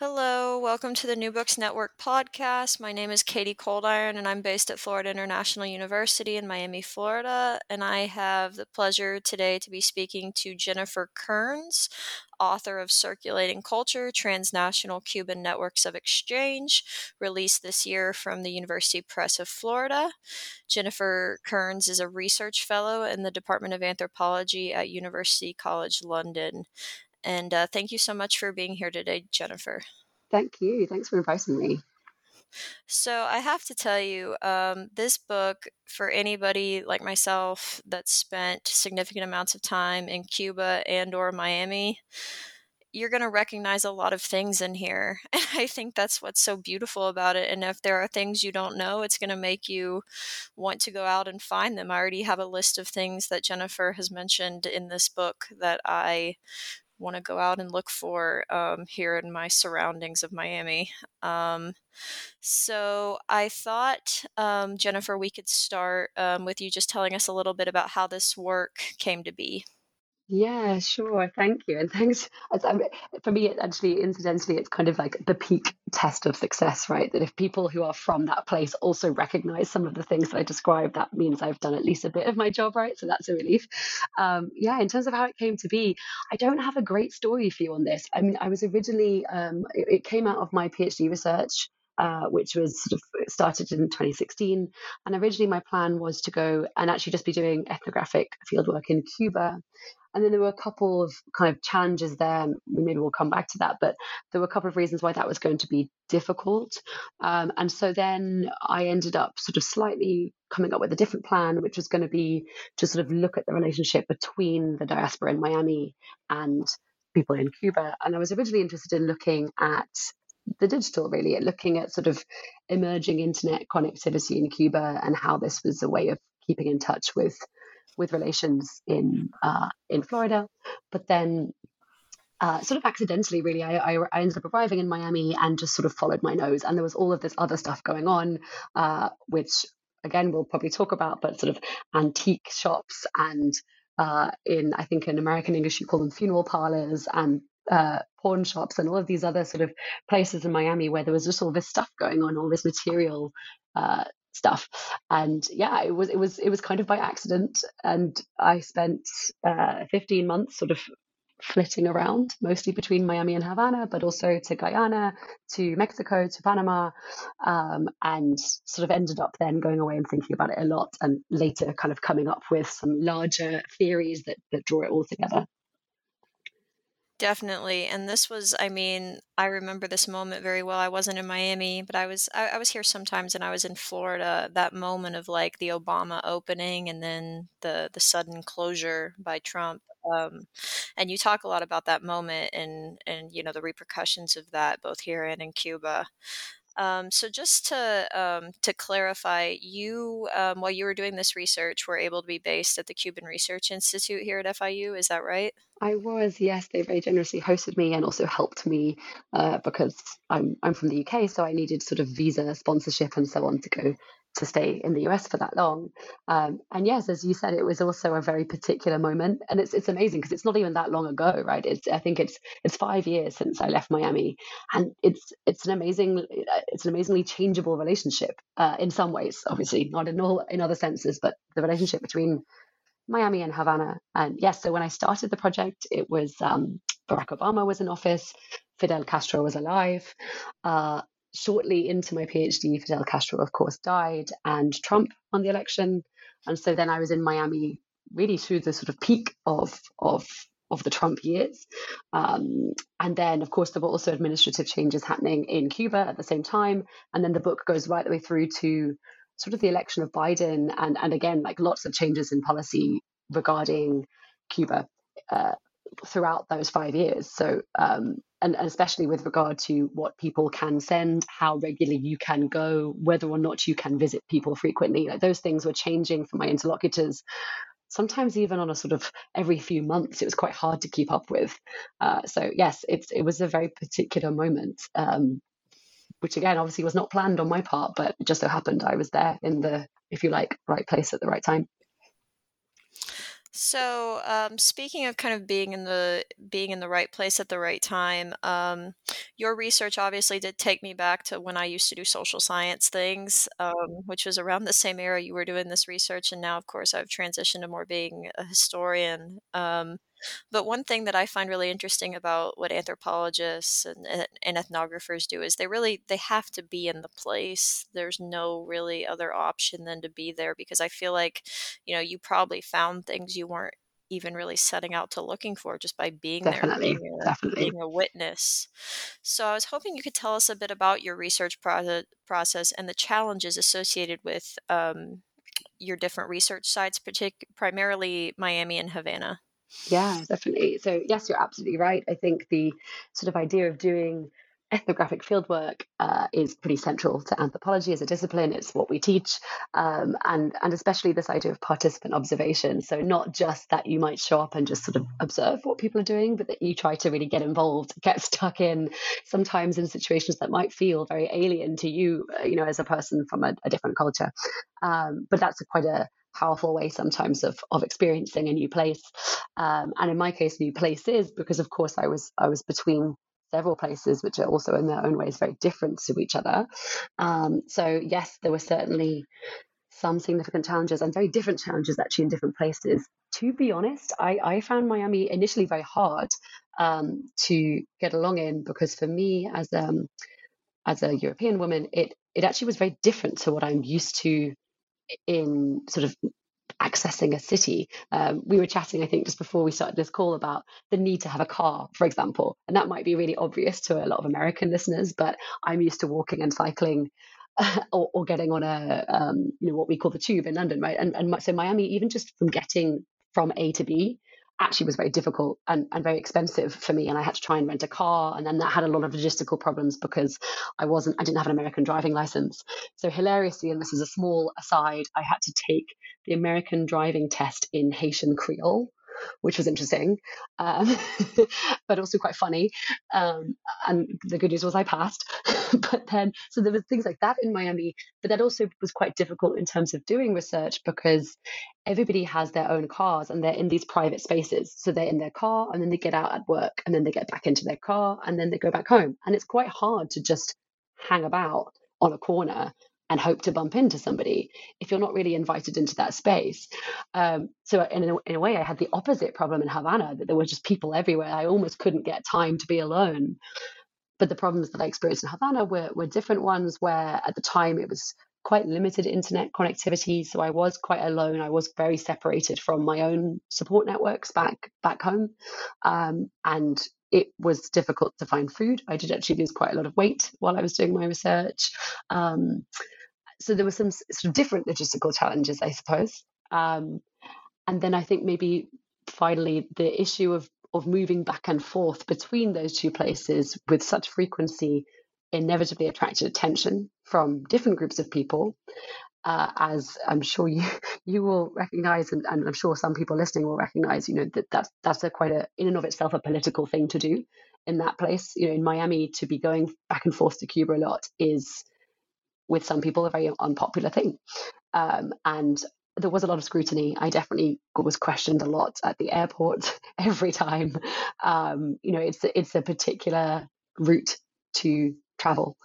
Hello, welcome to the New Books Network podcast. My name is Katie Coldiron, and I'm based at Florida International University in Miami, Florida. And I have the pleasure today to be speaking to Jennifer Cearns, author of Circulating Culture Transnational Cuban Networks of Exchange, released this year from the University Press of Florida. Jennifer Cearns is a research fellow in the Department of Anthropology at University College London. And uh, thank you so much for being here today, Jennifer. Thank you. Thanks for inviting me. So I have to tell you, um, this book for anybody like myself that spent significant amounts of time in Cuba and or Miami, you're going to recognize a lot of things in here. And I think that's what's so beautiful about it. And if there are things you don't know, it's going to make you want to go out and find them. I already have a list of things that Jennifer has mentioned in this book that I want to go out and look for um, here in my surroundings of Miami. Um, so I thought, um, Jennifer, we could start um, with you just telling us a little bit about how this work came to be. Yeah, sure. Thank you. And thanks. For me, actually, incidentally, it's kind of like the peak test of success, right? That if people who are from that place also recognize some of the things that I described, that means I've done at least a bit of my job right. So that's a relief. Um, yeah, in terms of how it came to be, I don't have a great story for you on this. I mean, I was originally, um, it, it came out of my PhD research. Uh, which was sort of started in 2016. And originally, my plan was to go and actually just be doing ethnographic fieldwork in Cuba. And then there were a couple of kind of challenges there. Maybe we'll come back to that, but there were a couple of reasons why that was going to be difficult. Um, and so then I ended up sort of slightly coming up with a different plan, which was going to be to sort of look at the relationship between the diaspora in Miami and people in Cuba. And I was originally interested in looking at the digital, really, at looking at sort of emerging internet connectivity in Cuba and how this was a way of keeping in touch with with relations in uh, in Florida, but then. Uh, sort of accidentally, really, I, I, I, ended up arriving in Miami and just sort of followed my nose. And there was all of this other stuff going on, uh, which again we'll probably talk about, but sort of antique shops and uh, in I think in American English you call them funeral parlors and uh, pawn shops and all of these other sort of places in Miami where there was just all this stuff going on, all this material uh, stuff. And yeah it was it was it was kind of by accident. And i spent uh, 15 months sort of flitting around mostly between miami and havana but also to guyana to mexico to panama um, and sort of ended up then going away and thinking about it a lot and later kind of coming up with some larger theories that that draw it all together Definitely. And this was, I mean, I remember this moment very well. I wasn't in Miami, but I was I, I was here sometimes and I was in Florida. That moment of like the Obama opening and then the the sudden closure by Trump. Um, and you talk a lot about that moment and and you know the repercussions of that both here and in Cuba. Um, so just to um, to clarify, you um, while you were doing this research were able to be based at the Cuban Research Institute here at FIU. Is that right? I was, yes. They very generously hosted me and also helped me uh, because I'm I'm from the UK, so I needed sort of visa sponsorship and so on to go to stay in the US for that long. Um, and yes, as you said, it was also a very particular moment, and it's it's amazing because it's not even that long ago, right? It's I think it's it's five years since I left Miami, and it's it's an amazing it's an amazingly changeable relationship uh, in some ways, obviously not in all in other senses, but the relationship between Miami and Havana. And yes, so when I started the project, it was um, Barack Obama was in office. Fidel Castro was alive. Uh, shortly into my PhD, Fidel Castro, of course, died, and Trump won the election. And so then I was in Miami really through the sort of peak of of of the Trump years. Um, and then, of course, there were also administrative changes happening in Cuba at the same time. And then the book goes right the way through to sort of the election of Biden, and and again, like lots of changes in policy regarding Cuba. Uh, throughout those five years. So, um, and, especially with regard to what people can send, how regularly you can go, whether or not you can visit people frequently. Like those things were changing for my interlocutors sometimes even on a sort of every few months. It was quite hard to keep up with. Uh, so yes, it's it was a very particular moment, um, which again obviously was not planned on my part, but it just so happened I was there in the, if you like, right place at the right time. So, um, speaking of kind of being in the being in the right place at the right time, um, your research obviously did take me back to when I used to do social science things, um, which was around the same era you were doing this research, and now, of course, I've transitioned to more being a historian. Um, but one thing that I find really interesting about what anthropologists and, and ethnographers do is they really they have to be in the place. There's no really other option than to be there because I feel like, you know, you probably found things you weren't even really setting out to looking for just by being definitely, there, being a, definitely. being a witness. So I was hoping you could tell us a bit about your research pro- process and the challenges associated with um, your different research sites, partic- primarily Miami and Havana. Yeah, definitely. So, yes, you're absolutely right. I think the sort of idea of doing ethnographic fieldwork uh, is pretty central to anthropology as a discipline. It's what we teach, um, and and especially this idea of participant observation. So not just that you might show up and just sort of observe what people are doing, but that you try to really get involved, get stuck in, sometimes in situations that might feel very alien to you, uh, you know, as a person from a, a different culture. Um, but that's a, quite a powerful way sometimes of of experiencing a new place. Um, and in my case, new places because of course I was I was between several places which are also in their own ways very different to each other. Um, so yes, there were certainly some significant challenges and very different challenges actually in different places. To be honest, I, I found Miami initially very hard um, to get along in because for me as um, as a European woman, it it actually was very different to what I'm used to in sort of accessing a city. Um, we were chatting, I think, just before we started this call about the need to have a car, for example. And that might be really obvious to a lot of American listeners, but I'm used to walking and cycling. or, or, getting on a, um, you know, what we call the tube in London, right? And, and so Miami, even just from getting from A to B, actually was very difficult and, and very expensive for me. And I had to try and rent a car. And then that had a lot of logistical problems because I wasn't, I didn't have an American driving license. So hilariously, and this is a small aside, I had to take the American driving test in Haitian Creole which was interesting, um, but also quite funny. Um, and the good news was I passed. but then, so there were things like that in Miami, but that also was quite difficult in terms of doing research because everybody has their own cars and they're in these private spaces. So they're in their car and then they get out at work and then they get back into their car and then they go back home. And it's quite hard to just hang about on a corner and hope to bump into somebody if you're not really invited into that space. Um, so in a, in a way, I had the opposite problem in Havana that there were just people everywhere. I almost couldn't get time to be alone. But the problems that I experienced in Havana were, were different ones where at the time it was quite limited internet connectivity. So I was quite alone. I was very separated from my own support networks back back home. Um, and it was difficult to find food. I did actually lose quite a lot of weight while I was doing my research. Um, so there were some sort of different logistical challenges, I suppose. Um, and then I think maybe finally the issue of of moving back and forth between those two places with such frequency inevitably attracted attention from different groups of people. Uh, as I'm sure you you will recognize, and, and, I'm sure some people listening will recognize, you know that that's that's a quite a in and of itself a political thing to do in that place. You know, in Miami, to be going back and forth to Cuba a lot is with some people a very unpopular thing. Um, and there was a lot of scrutiny. I definitely was questioned a lot at the airport every time. Um, you know, it's it's a particular route to travel,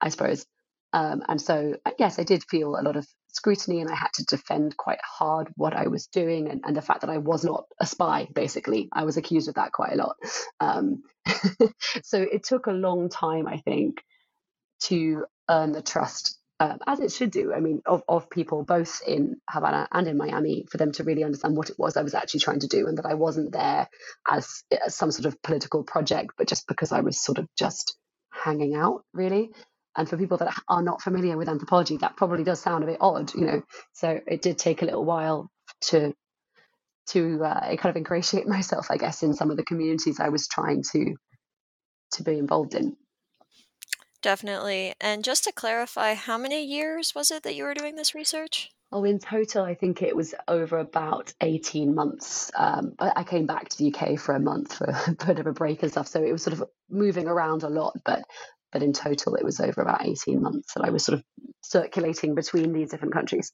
I suppose. Um, and so, yes, I did feel a lot of scrutiny and I had to defend quite hard what I was doing and, and the fact that I was not a spy, basically. I was accused of that quite a lot. Um, so it took a long time, I think, to earn the trust um, as it should do, I mean, of, of people both in Havana and in Miami for them to really understand what it was I was actually trying to do and that I wasn't there as, as some sort of political project, but just because I was sort of just hanging out, really. And for people that are not familiar with anthropology, that probably does sound a bit odd, you know. So it did take a little while to to uh, kind of ingratiate myself, I guess, in some of the communities I was trying to to be involved in. Definitely. And just to clarify, how many years was it that you were doing this research? Oh, in total, I think it was over about 18 months. Um, I, came back to the UK for a month for a bit of a break and stuff. So it was sort of moving around a lot, but but in total, it was over about 18 months that I was sort of circulating between these different countries.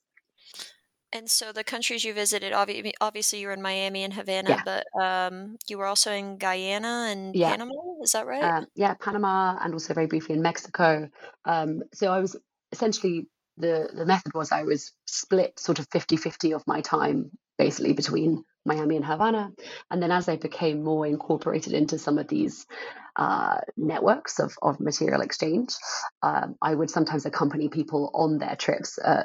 And so the countries you visited, obviously, obviously you were in Miami and Havana, yeah. but um, you were also in Guyana and yeah. Panama. Is that right? Um, yeah, Panama, and also very briefly in Mexico. Um, so I was essentially the the method was I was split sort of 50-50 of my time basically between Miami and Havana, and then as I became more incorporated into some of these uh, networks of, of material exchange, um, I would sometimes accompany people on their trips uh,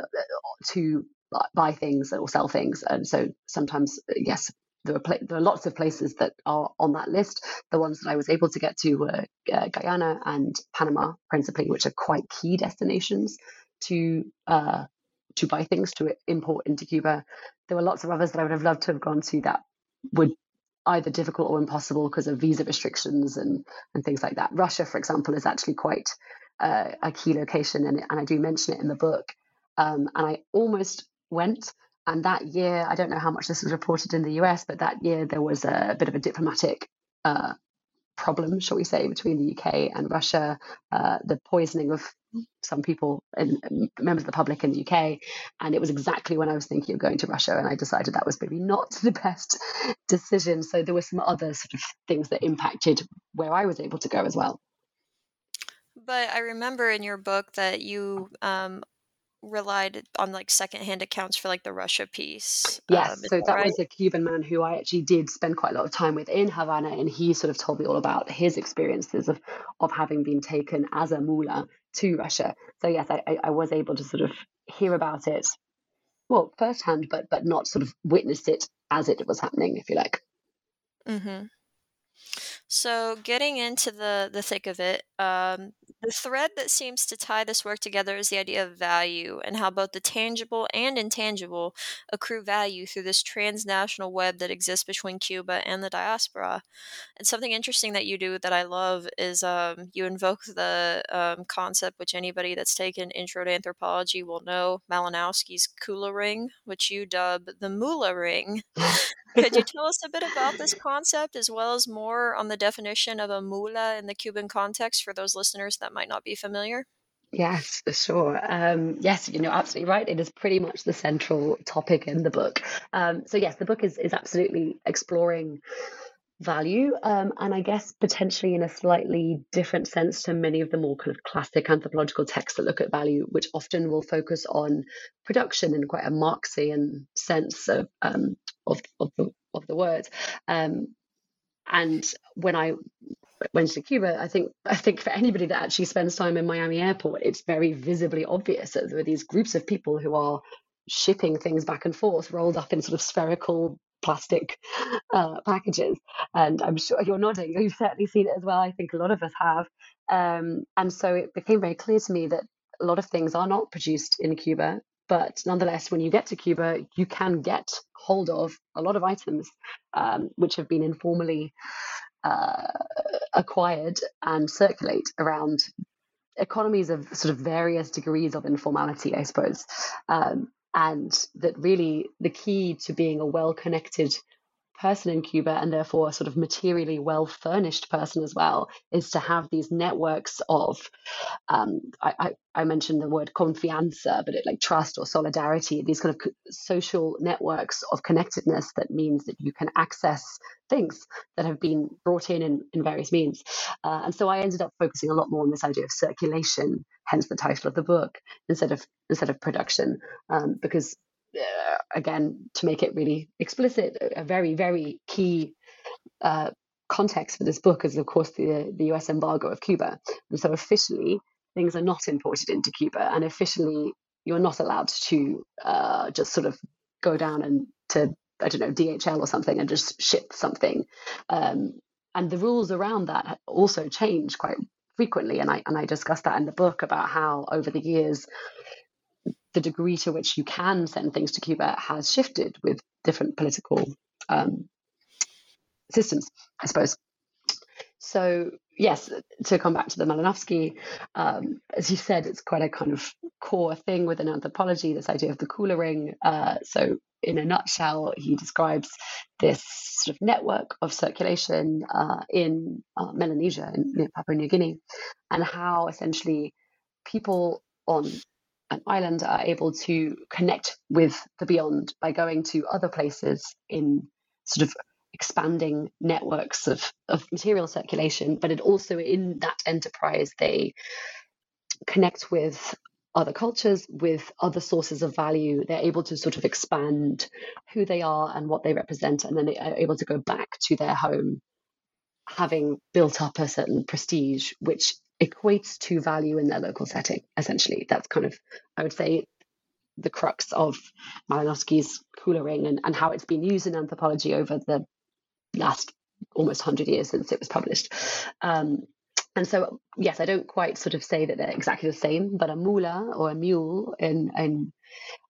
to buy things or sell things. And so sometimes, yes, there are, there are lots of places that are on that list. The ones that I was able to get to were uh, Guyana and Panama, principally, which are quite key destinations to uh, to buy things to import into Cuba. There were lots of others that I would have loved to have gone to that would either difficult or impossible because of visa restrictions and and things like that. Russia, for example, is actually quite uh, a key location, and, and I do mention it in the book. Um, and I almost went. And that year, I don't know how much this was reported in the US, but that year there was a bit of a diplomatic uh, problem, shall we say, between the UK and Russia, uh, the poisoning of some people and members of the public in the UK. And it was exactly when I was thinking of going to Russia, and I decided that was maybe not the best decision. So there were some other sort of things that impacted where I was able to go as well. But I remember in your book that you um, relied on like secondhand accounts for like the Russia piece. Yes, um, so that, right? was a Cuban man who I actually did spend quite a lot of time with in Havana, and he sort of told me all about his experiences of of having been taken as a mula to Russia. So yes, I, I was able to sort of hear about it, well, firsthand, but but not sort of witness it as it was happening, if you like. Mm-hmm. So, getting into the the thick of it, um, the thread that seems to tie this work together is the idea of value and how both the tangible and intangible accrue value through this transnational web that exists between Cuba and the diaspora. And something interesting that you do that I love is um, you invoke the um, concept, which anybody that's taken Intro to Anthropology will know, Malinowski's Kula ring, which you dub the Mula ring. Could you tell us a bit about this concept as well as more on the definition of a mula in the Cuban context for those listeners that might not be familiar? Yes, for sure. Um, yes, you know, absolutely right. It is pretty much the central topic in the book. Um, so yes, the book is is absolutely exploring value, um, and I guess potentially in a slightly different sense to many of the more kind of classic anthropological texts that look at value, which often will focus on production in quite a Marxian sense of um, of, of the of the word. Um, and when I went to Cuba, I think I think for anybody that actually spends time in Miami Airport, it's very visibly obvious that there are these groups of people who are shipping things back and forth, rolled up in sort of spherical plastic uh, packages. And I'm sure you're nodding. You've certainly seen it as well. I think a lot of us have. Um, and so it became very clear to me that a lot of things are not produced in Cuba. But nonetheless, when you get to Cuba, you can get hold of a lot of items um, which have been informally uh, acquired and circulate around economies of sort of various degrees of informality, I suppose. Um, and that really the key to being a well connected person in Cuba and therefore a sort of materially well furnished person as well is to have these networks of um, I, I, I, mentioned the word confianza, but it like trust or solidarity, these kind of social networks of connectedness that means that you can access things that have been brought in in, in various means. Uh, and so I ended up focusing a lot more on this idea of circulation, hence the title of the book, instead of instead of production, um, because uh, again, to make it really explicit, a very, very key uh, context for this book is, of course, the, the US embargo of Cuba. And so officially, things are not imported into Cuba, and officially, you're not allowed to uh, just sort of go down and to, I don't know, DHL or something and just ship something. Um, and the rules around that also change quite frequently. And I, and I discuss that in the book about how over the years, the degree to which you can send things to Cuba has shifted with different political um, systems, I suppose. So yes, to come back to the Malinowski, um, as you said, it's quite a kind of core thing within anthropology. This idea of the Kula ring. Uh, so in a nutshell, he describes this sort of network of circulation uh, in uh, Melanesia, in Papua New Guinea, and how essentially people on an island are able to connect with the beyond by going to other places in sort of expanding networks of, of material circulation, but it also in that enterprise they connect with other cultures, with other sources of value. They're able to sort of expand who they are and what they represent, and then they are able to go back to their home having built up a certain prestige, which equates to value in their local setting, essentially. That's kind of, I would say, the crux of Malinowski's ring and, and how it's been used in anthropology over the last almost 100 years since it was published. Um, and so, yes, I don't quite sort of say that they're exactly the same, but a mula or a mule in, in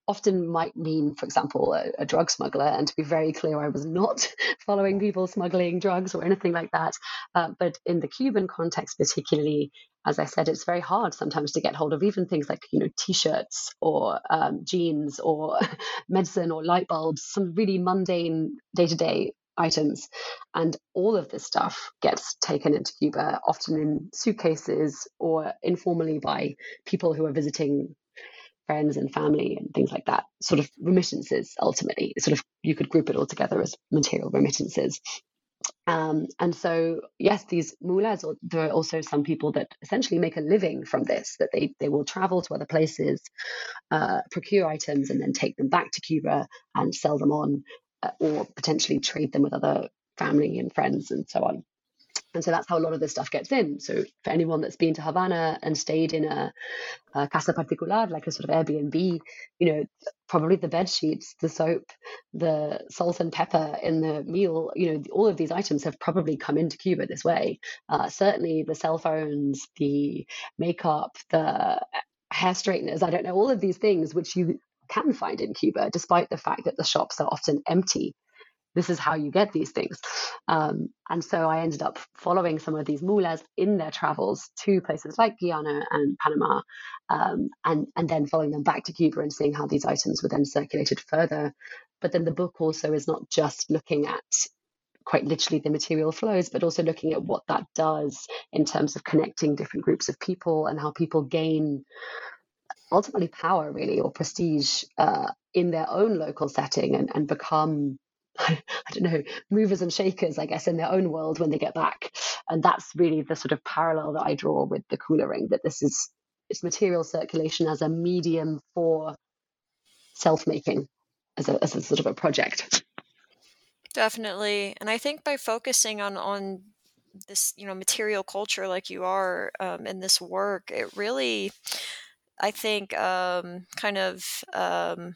often might mean, for example, a, a, drug smuggler. And to be very clear, I was not following people smuggling drugs or anything like that. Uh, but in the Cuban context, particularly, as I said, it's very hard sometimes to get hold of even things like, you know, t-shirts or um, jeans or medicine or light bulbs, some really mundane day-to-day items. And all of this stuff gets taken into Cuba, often in suitcases or informally by people who are visiting friends and family and things like that, sort of remittances ultimately. Sort of you could group it all together as material remittances. Um, and so, yes, these mulas, or there are also some people that essentially make a living from this, that they, they will travel to other places, uh, procure items, and then take them back to Cuba and sell them on, uh, or potentially trade them with other family and friends and so on. And so that's how a lot of this stuff gets in. So for anyone that's been to Havana and stayed in a, a casa particular, like a sort of Airbnb, you know, probably the bed sheets, the soap, the salt and pepper in the meal, you know, all of these items have probably come into Cuba this way. Uh, certainly the cell phones, the makeup, the hair straighteners, I don't know, all of these things which you can find in Cuba, despite the fact that the shops are often empty this is how you get these things. Um, and so I ended up following some of these mulas in their travels to places like Guyana and Panama, um, and, and then following them back to Cuba and seeing how these items were then circulated further. But then the book also is not just looking at quite literally the material flows, but also looking at what that does in terms of connecting different groups of people and how people gain ultimately power, really, or prestige uh, in their own local setting and, and become I don't know, movers and shakers, I guess, in their own world when they get back. And that's really the sort of parallel that I draw with the Kula ring, that this is it's material circulation as a medium for self-making, as a, as a sort of a project. Definitely. And I think by focusing on on this, you know, material culture like you are um, in this work, it really, I think, um, kind of um,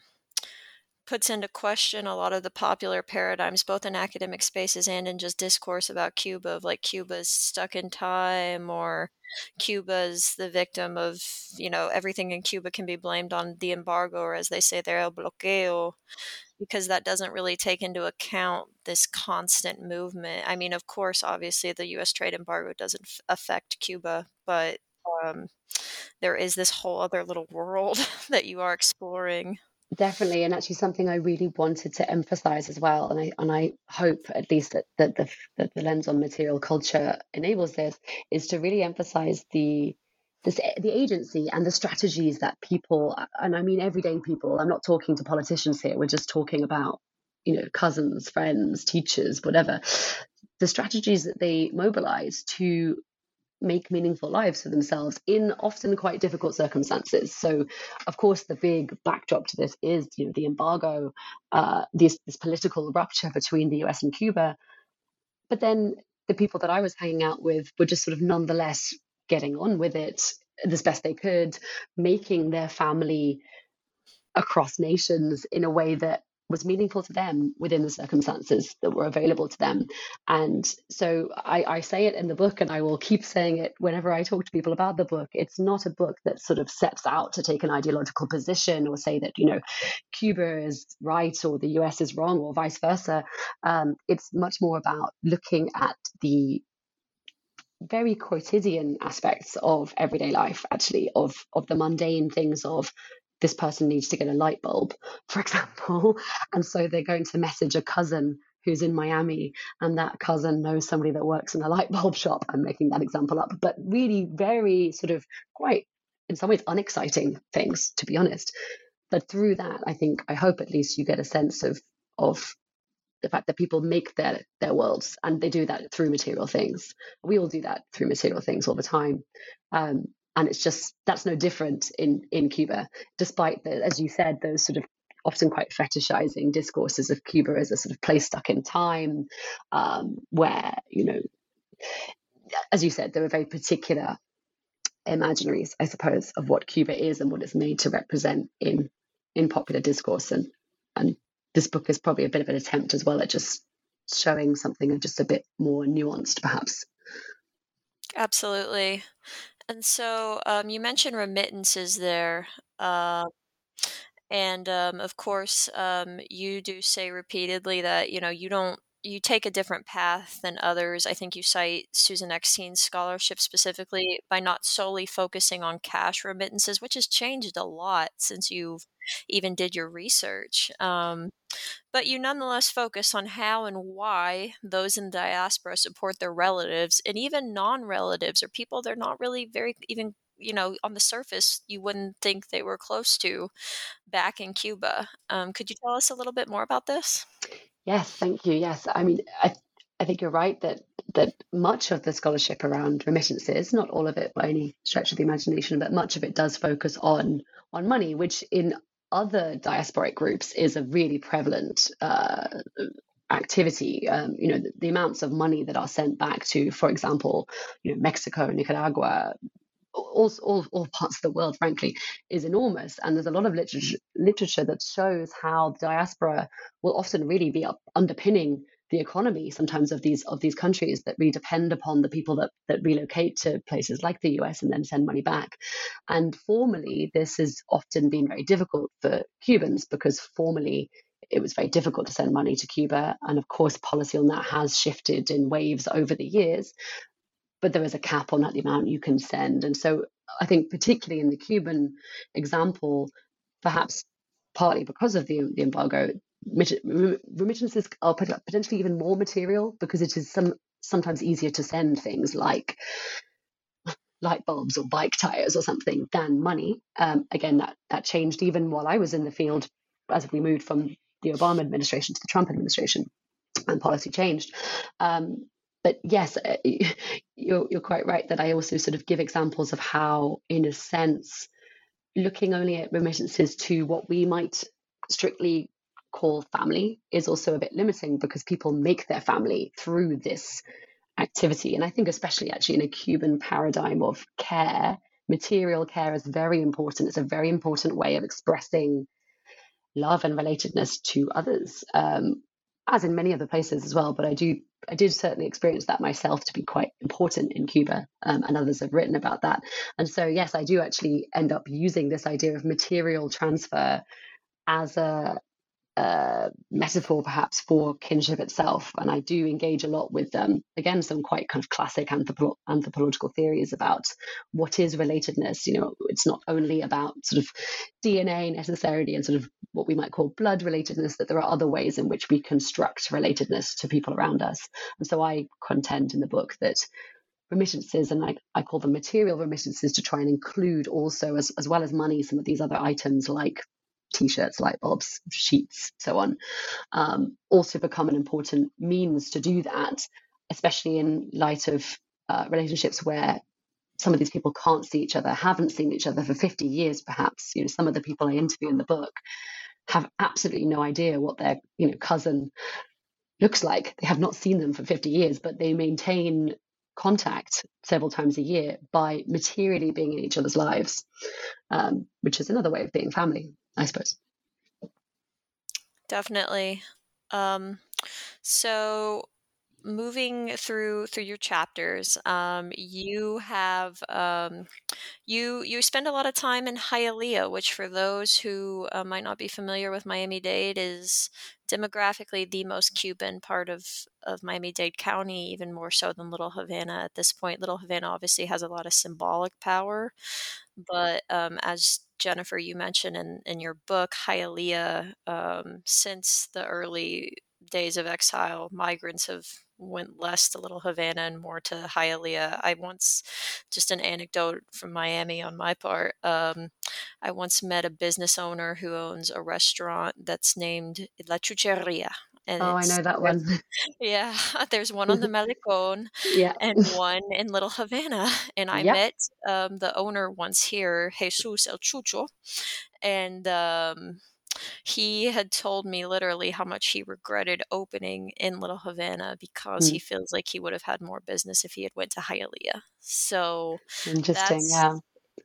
puts into question a lot of the popular paradigms, both in academic spaces and in just discourse about Cuba, of like Cuba's stuck in time or Cuba's the victim of, you know, everything in Cuba can be blamed on the embargo, or as they say there, el bloqueo, because that doesn't really take into account this constant movement. I mean, of course, obviously, the U.S. trade embargo doesn't f- affect Cuba, but um, there is this whole other little world that you are exploring. Definitely, and actually something I really wanted to emphasize as well, and I and I hope at least that that the that the lens on material culture enables this is to really emphasize the this the agency and the strategies that people and I mean everyday people. I'm not talking to politicians here. We're just talking about you know cousins, friends, teachers, whatever. The strategies that they mobilize to make meaningful lives for themselves in often quite difficult circumstances. So, of course, the big backdrop to this is you know the embargo, uh, this this political rupture between the U.S. and Cuba. But then the people that I was hanging out with were just sort of nonetheless getting on with it as best they could, making their family across nations in a way that was meaningful to them within the circumstances that were available to them. And so I, I, say it in the book, and I will keep saying it whenever I talk to people about the book. It's not a book that sort of sets out to take an ideological position or say that, you know, Cuba is right or the US is wrong or vice versa. Um, it's much more about looking at the very quotidian aspects of everyday life actually of of the mundane things of this person needs to get a light bulb, for example. And so they're going to message a cousin who's in Miami, and that cousin knows somebody that works in a light bulb shop. I'm making that example up, but really very sort of quite, in some ways, unexciting things, to be honest. But through that, I think, I hope at least you get a sense of of the fact that people make their their worlds and they do that through material things. We all do that through material things all the time. Um, and it's just that's no different in in Cuba, despite the, as you said, those sort of often quite fetishizing discourses of Cuba as a sort of place stuck in time, um, where you know, as you said, there are very particular imaginaries, I suppose, of what Cuba is and what it's made to represent in in popular discourse, and and this book is probably a bit of an attempt as well at just showing something just a bit more nuanced, perhaps. Absolutely. And so um, you mentioned remittances there. Uh, and um, of course, um, you do say repeatedly that, you know, you don't you take a different path than others. I think you cite Susan Eckstein's scholarship specifically by not solely focusing on cash remittances, which has changed a lot since you've even did your research. Um, but you nonetheless focus on how and why those in diaspora support their relatives and even non relatives or people they're not really very even you know on the surface you wouldn't think they were close to back in cuba um, could you tell us a little bit more about this yes thank you yes i mean i, I think you're right that that much of the scholarship around remittances not all of it by any stretch of the imagination but much of it does focus on on money which in other diasporic groups is a really prevalent uh, activity. Um, you know, the, the, amounts of money that are sent back to, for example, you know, Mexico, Nicaragua, all, all, all parts of the world, frankly, is enormous. And there's a lot of literature, literature that shows how the diaspora will often really be up, underpinning the economy sometimes of these of these countries that really depend upon the people that that relocate to places like the US and then send money back. And formally, this has often been very difficult for Cubans because formally it was very difficult to send money to Cuba. And of course, policy on that has shifted in waves over the years. But there is a cap on the amount you can send. And so I think, particularly in the Cuban example, perhaps partly because of the, the embargo, remittances are potentially even more material because it is some sometimes easier to send things like light bulbs or bike tires or something than money. Um, again, that that changed even while I was in the field as we moved from the Obama administration to the Trump administration, and policy changed. Um, but yes, uh, you're you're quite right that I also sort of give examples of how, in a sense, looking only at remittances to what we might strictly call family is also a bit limiting because people make their family through this activity. And I think, especially actually in a Cuban paradigm of care, material care is very important. It's a very important way of expressing love and relatedness to others, um, as in many other places as well. But I do, I did certainly experience that myself to be quite important in Cuba, um, and others have written about that. And so, yes, I do actually end up using this idea of material transfer as a metaphor perhaps for kinship itself. And I do engage a lot with, um, again, some quite kind of classic anthropo- anthropological theories about what is relatedness. You know, it's not only about sort of DNA necessarily and sort of what we might call blood relatedness, that there are other ways in which we construct relatedness to people around us. And so I contend in the book that remittances and I, I call them material remittances to try and include also as, as well as money some of these other items like t-shirts, light bulbs, sheets, so on, um, also become an important means to do that, especially in light of uh, relationships where some of these people can't see each other, haven't seen each other for 50 years, perhaps. You know, some of the people I interview in the book have absolutely no idea what their, you know, cousin looks like. They have not seen them for 50 years, but they maintain contact several times a year by materially being in each other's lives, um, which is another way of being family. I suppose. Definitely. Um, so moving through through your chapters um, you have um, you you spend a lot of time in hialeah which for those who uh, might not be familiar with miami-dade is demographically the most cuban part of of miami-dade county even more so than little havana at this point little havana obviously has a lot of symbolic power but um, as Jennifer, you mentioned in, in your book, Hialeah, um, since the early days of exile, migrants have went less to Little Havana and more to Hialeah. I once, just an anecdote from Miami on my part, um, I once met a business owner who owns a restaurant that's named La Chucheria. And oh, I know that one. Yeah, there's one on the Malecon yeah. and one in Little Havana. And I yep. met um, the owner once here, Jesus El Chucho, and um, he had told me literally how much he regretted opening in Little Havana because mm. he feels like he would have had more business if he had went to Hialeah. So interesting, yeah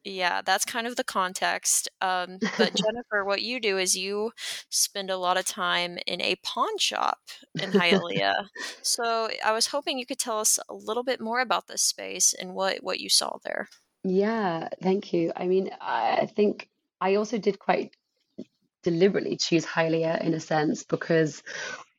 yeah, that's kind of the context. Um, but Jennifer, what you do is you spend a lot of time in a pawn shop in Hialeah. so I was hoping you could tell us a little bit more about this space and what what you saw there. Yeah, thank you. I mean, I think I also did quite deliberately choose Hialeah in a sense because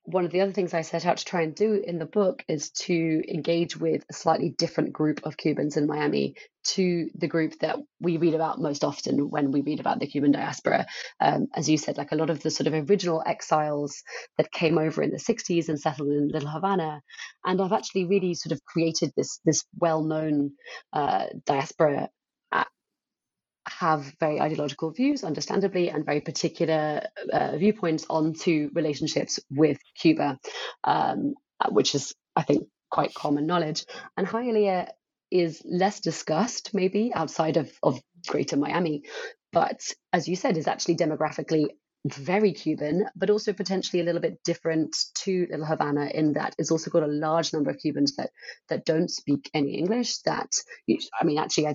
one of the other things I set out to try and do in the book is to engage with a slightly different group of Cubans in Miami to the group that we read about most often when we read about the Cuban diaspora. Um, as you said, like a lot of the sort of original exiles that came over in the 60s and settled in Little Havana. And I've actually really sort of created this, this well known uh, diaspora have very ideological views, understandably, and very particular uh, viewpoints onto relationships with Cuba, um, which is, I think, quite common knowledge. And Hialeah is less discussed, maybe, outside of, of Greater Miami, but as you said, is actually demographically very Cuban, but also potentially a little bit different to Little Havana in that it's also got a large number of Cubans that that don't speak any English. That I mean, actually, I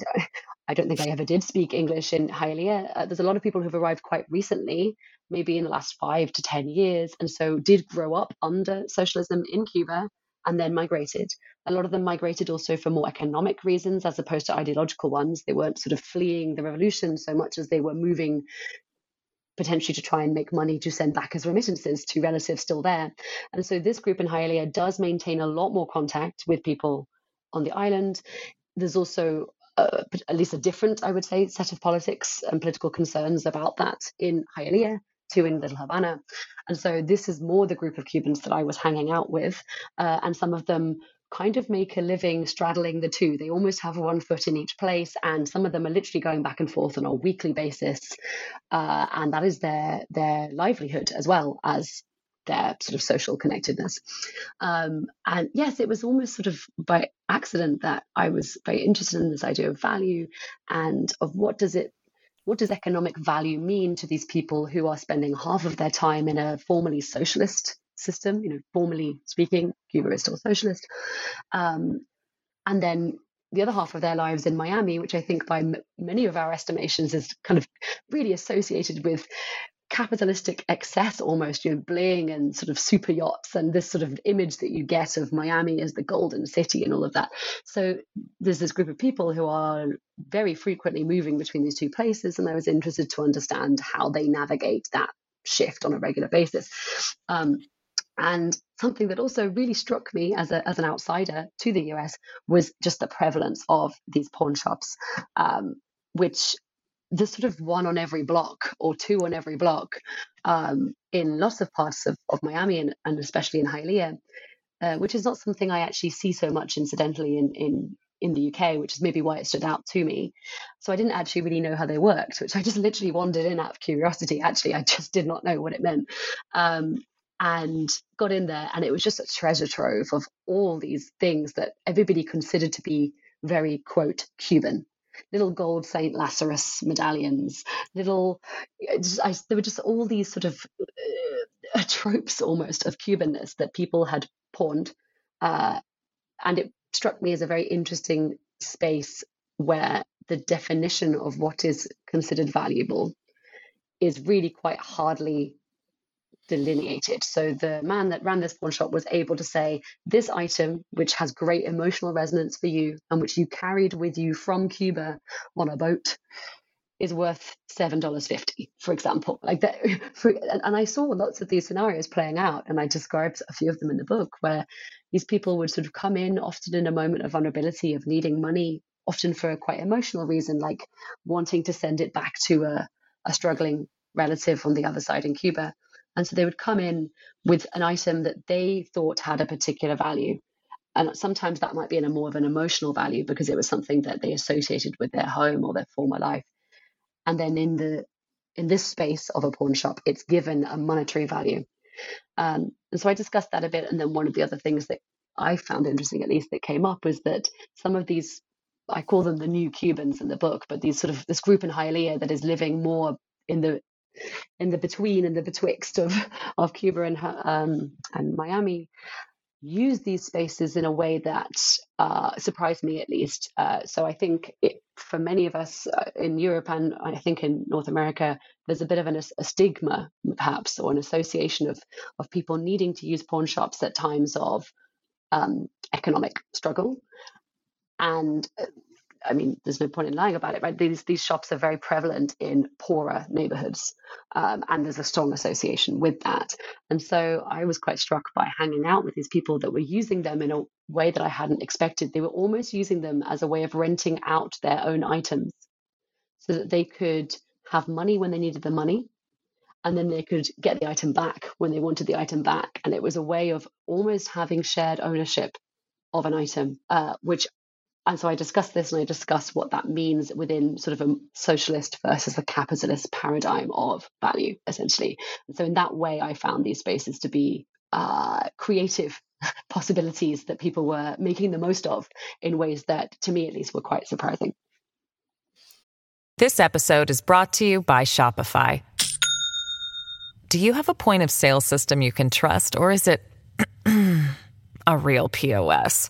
I don't think I ever did speak English in Hialeah. Uh, there's a lot of people who've arrived quite recently, maybe in the last five to ten years, and so did grow up under socialism in Cuba and then migrated. A lot of them migrated also for more economic reasons as opposed to ideological ones. They weren't sort of fleeing the revolution so much as they were moving potentially to try and make money to send back as remittances to relatives still there. And so this group in Hialeah does maintain a lot more contact with people on the island. There's also uh, at least a different, I would say, set of politics and political concerns about that in Hialeah to in Little Havana. And so this is more the group of Cubans that I was hanging out with, uh, and some of them kind of make a living straddling the two. They almost have one foot in each place, and some of them are literally going back and forth on a weekly basis, uh, and that is their their livelihood as well as their sort of social connectedness. Um, and yes, it was almost sort of by accident that I was very interested in this idea of value and of what does it what does economic value mean to these people who are spending half of their time in a formally socialist system, you know, formally speaking, Cuba is still socialist. Um, and then the other half of their lives in Miami, which I think by m- many of our estimations is kind of really associated with capitalistic excess almost, you know, bling and sort of super yachts and this sort of image that you get of Miami as the golden city and all of that. So there's this group of people who are very frequently moving between these two places. And I was interested to understand how they navigate that shift on a regular basis. Um, and something that also really struck me as, a, as an outsider to the US was just the prevalence of these pawn shops, um, which there's sort of one on every block or two on every block um, in lots of parts of, of Miami and, and especially in Hialeah, uh, which is not something I actually see so much incidentally in, in in the UK, which is maybe why it stood out to me. So I didn't actually really know how they worked, which I just literally wandered in out of curiosity. Actually, I just did not know what it meant. Um, and got in there, and it was just a treasure trove of all these things that everybody considered to be very, quote, Cuban. Little gold Saint Lazarus medallions, little, just, I, there were just all these sort of uh, tropes almost of Cubanness that people had pawned. Uh, and it struck me as a very interesting space where the definition of what is considered valuable is really quite hardly delineated. So the man that ran this pawn shop was able to say, this item, which has great emotional resonance for you and which you carried with you from Cuba on a boat, is worth seven dollars fifty, for example. Like that, for, and I saw lots of these scenarios playing out, and I described a few of them in the book, where these people would sort of come in often in a moment of vulnerability, of needing money, often for a quite emotional reason, like wanting to send it back to a, a struggling relative on the other side in Cuba. And so they would come in with an item that they thought had a particular value. And sometimes that might be in a more of an emotional value because it was something that they associated with their home or their former life. And then in the in this space of a pawn shop, it's given a monetary value. Um, and so I discussed that a bit. And then one of the other things that I found interesting, at least that came up, was that some of these, I call them the new Cubans in the book, but these sort of this group in Hialeah that is living more in the in the between and the betwixt of of Cuba and um, and Miami use these spaces in a way that uh, surprised me at least. Uh, so I think it, for many of us uh, in Europe and I think in North America, there's a bit of an, a stigma perhaps or an association of of people needing to use pawn shops at times of um, economic struggle. And uh, I mean, there's no point in lying about it, right? These these shops are very prevalent in poorer neighborhoods, um, and there's a strong association with that. And so I was quite struck by hanging out with these people that were using them in a way that I hadn't expected. They were almost using them as a way of renting out their own items, so that they could have money when they needed the money, and then they could get the item back when they wanted the item back. And it was a way of almost having shared ownership of an item, uh, which and so I discuss this and I discuss what that means within sort of a socialist versus a capitalist paradigm of value, essentially. And so in that way, I found these spaces to be uh, creative possibilities that people were making the most of in ways that, to me at least, were quite surprising. This episode is brought to you by Shopify. Do you have a point of sale system you can trust, or is it a real POS?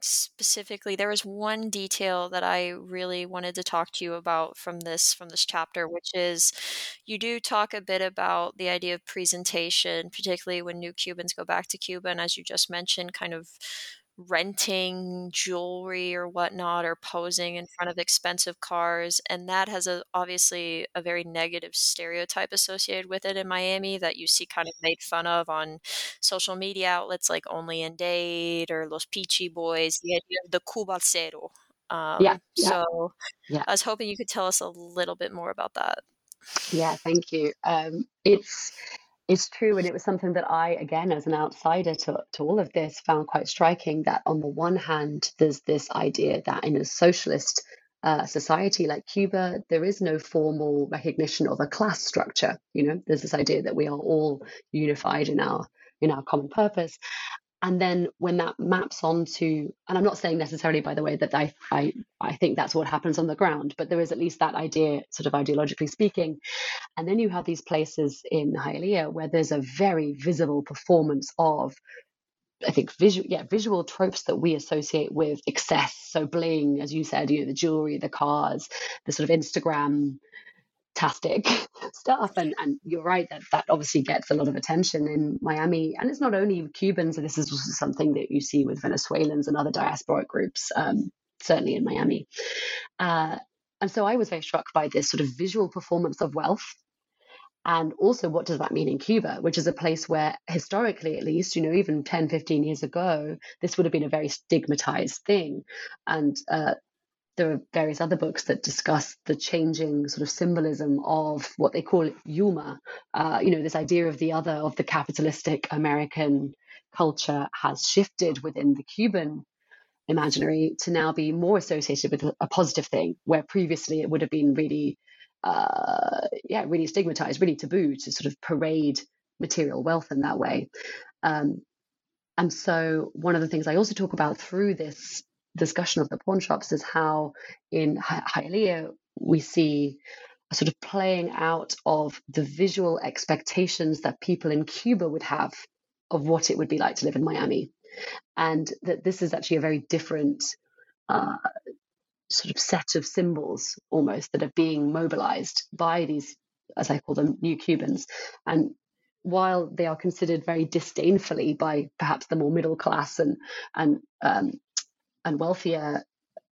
specifically there was one detail that i really wanted to talk to you about from this from this chapter which is you do talk a bit about the idea of presentation particularly when new cubans go back to cuba and as you just mentioned kind of renting jewelry or whatnot or posing in front of expensive cars and that has a obviously a very negative stereotype associated with it in miami that you see kind of made fun of on social media outlets like Only in Dade or Los Pichy Boys the idea of the cubalcero um, yeah, yeah, so yeah. i was hoping you could tell us a little bit more about that. Yeah thank you. Um, it's it's true. And it was something that I, again, as an outsider to, to all of this, found quite striking that on the one hand, there's this idea that in a socialist uh, society like Cuba, there is no formal recognition of a class structure. You know, there's this idea that we are all unified in our in our common purpose, and then when that maps onto and i'm not saying necessarily by the way that I, I i think that's what happens on the ground but there is at least that idea sort of ideologically speaking and then you have these places in Hialeah where there's a very visible performance of I think visual, yeah, visual tropes that we associate with excess. So bling, as you said, you know, the jewelry, the cars, the sort of Instagram tastic stuff. And and you're right that that obviously gets a lot of attention in Miami. And it's not only Cubans. This is also something that you see with Venezuelans and other diasporic groups, um, certainly in Miami. Uh, and so I was very struck by this sort of visual performance of wealth and also, what does that mean in Cuba, which is a place where, historically at least, you know, even 10, 15 years ago, this would have been a very stigmatized thing. And uh, there are various other books that discuss the changing sort of symbolism of what they call Yuma. Uh, you know, this idea of the other, of the capitalistic American culture has shifted within the Cuban imaginary to now be more associated with a, positive thing, where previously it would have been really uh, yeah, really stigmatized, really taboo to sort of parade material wealth in that way. Um, and so, one of the things I also talk about through this discussion of the pawn shops is how in Hialeah we see a sort of playing out of the visual expectations that people in Cuba would have of what it would be like to live in Miami. And that this is actually a very different uh, sort of set of symbols almost that are being mobilized by these, as I call them, new Cubans. And while they are considered very disdainfully by perhaps the more middle class and and um, and wealthier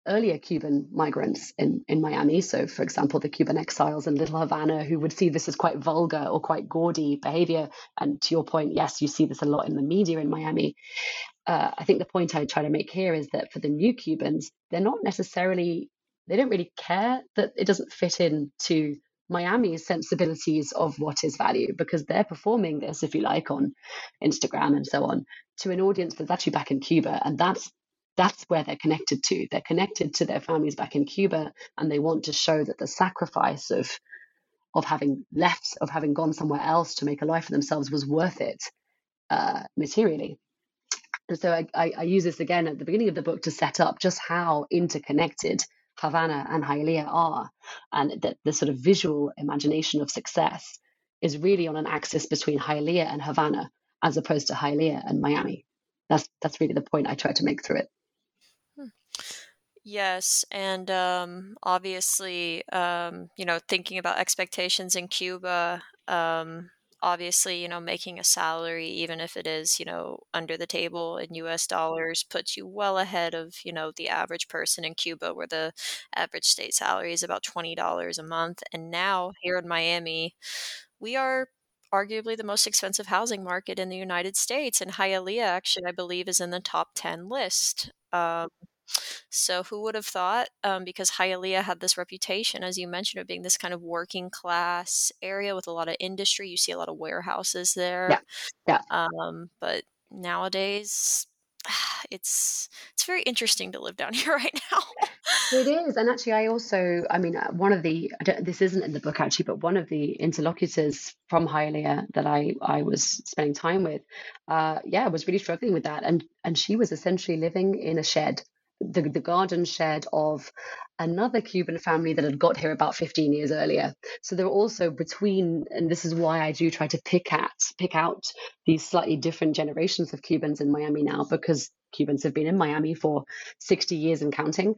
earlier Cuban migrants in, in Miami. So, for example, the Cuban exiles in Little Havana who would see this as quite vulgar or quite gaudy behavior. And to your point, yes, you see this a lot in the media in Miami uh, I think the point I try to make here is that for the new Cubans, they're not necessarily, they don't really care that it doesn't fit in to Miami's sensibilities of what is value because they're performing this, if you like, on Instagram and so on to an audience that's actually back in Cuba. And that's that's where they're connected to. They're connected to their families back in Cuba and they want to show that the sacrifice of of having left, of having gone somewhere else to make a life for themselves was worth it uh, materially. And so I, I, I, use this again at the beginning of the book to set up just how interconnected Havana and Hialeah are, and that the sort of visual imagination of success is really on an axis between Hialeah and Havana, as opposed to Hialeah and Miami. That's that's really the point I try to make through it. Yes, and um, obviously, um, you know, thinking about expectations in Cuba, um, obviously, you know, making a salary, even if it is, you know, under the table in US dollars, puts you well ahead of, you know, the average person in Cuba, where the average state salary is about $20 a month. And now here in Miami, we are arguably the most expensive housing market in the United States. And Hialeah, actually, I believe, is in the top 10 list. Um, so who would have thought? Um, because Hialeah had this reputation, as you mentioned, of being this kind of working class area with a lot of industry. You see a lot of warehouses there. Yeah. Yeah. Um, but nowadays, it's it's very interesting to live down here right now. it is, and actually, I also, I mean, uh, one of the this isn't in the book actually, but one of the interlocutors from Hialeah that I I was spending time with, uh, yeah, was really struggling with that, and and she was essentially living in a shed the, the garden shed of another Cuban family that had got here about 15 years earlier. So there are also between, and this is why I do try to pick at pick out these slightly different generations of Cubans in Miami now, because Cubans have been in Miami for 60 years and counting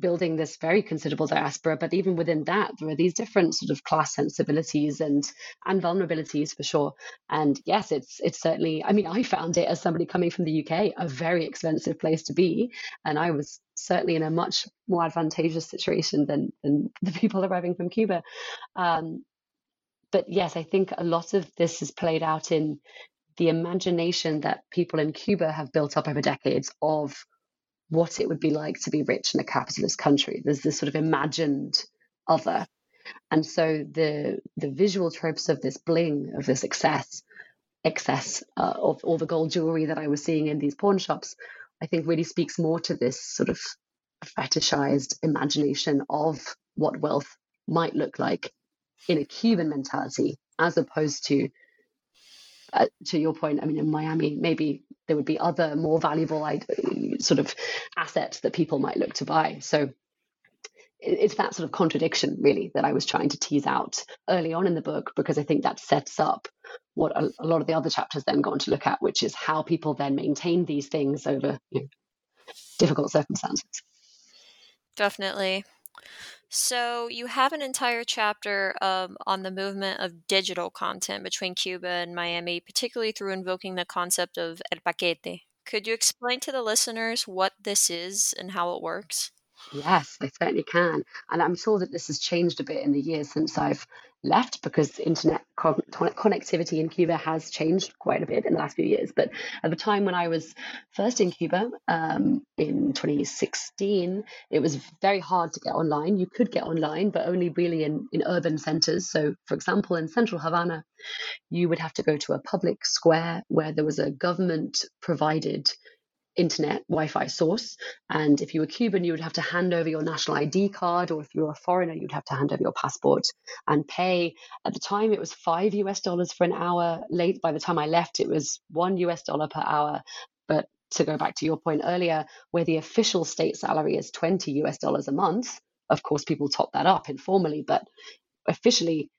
building this very considerable diaspora. But even within that, there are these different sort of class sensibilities and and vulnerabilities for sure. And yes, it's it's certainly. I mean, I found it as somebody coming from the UK a very expensive place to be, and I was certainly in a much more advantageous situation than than the people arriving from Cuba. Um, but yes, I think a lot of this is played out in the imagination that people in Cuba have built up over decades of what it would be like to be rich in a capitalist country. There's this sort of imagined other. And so the the visual tropes of this bling, of this excess, excess uh, of all the gold jewelry that I was seeing in these pawn shops, I think really speaks more to this sort of fetishized imagination of what wealth might look like in a Cuban mentality, as opposed to uh, to your point, I mean, in Miami, maybe there would be other more valuable sort of assets that people might look to buy. So it's that sort of contradiction, really, that I was trying to tease out early on in the book, because I think that sets up what a, lot of the other chapters then go on to look at, which is how people then maintain these things over you know, difficult circumstances. Definitely. So you have an entire chapter um, on the movement of digital content between Cuba and Miami, particularly through invoking the concept of el paquete. Could you explain to the listeners what this is and how it works? Yes, they certainly can. And I'm sure that this has changed a bit in the years since I've left because internet con- connectivity in Cuba has changed quite a bit in the last few years. But at the time when I was first in Cuba um, in 2016, it was very hard to get online. You could get online, but only really in, in urban centers. So, for example, in central Havana, you would have to go to a public square where there was a government provided internet Wi-Fi source. And if you were Cuban, you would have to hand over your national ID card, or if you were a foreigner, you'd have to hand over your passport and pay. At the time, it was five US dollars for an hour. Late by the time I left, it was one US dollar per hour. But to go back to your point earlier, where the official state salary is 20 US dollars a month, of course, people top that up informally, but officially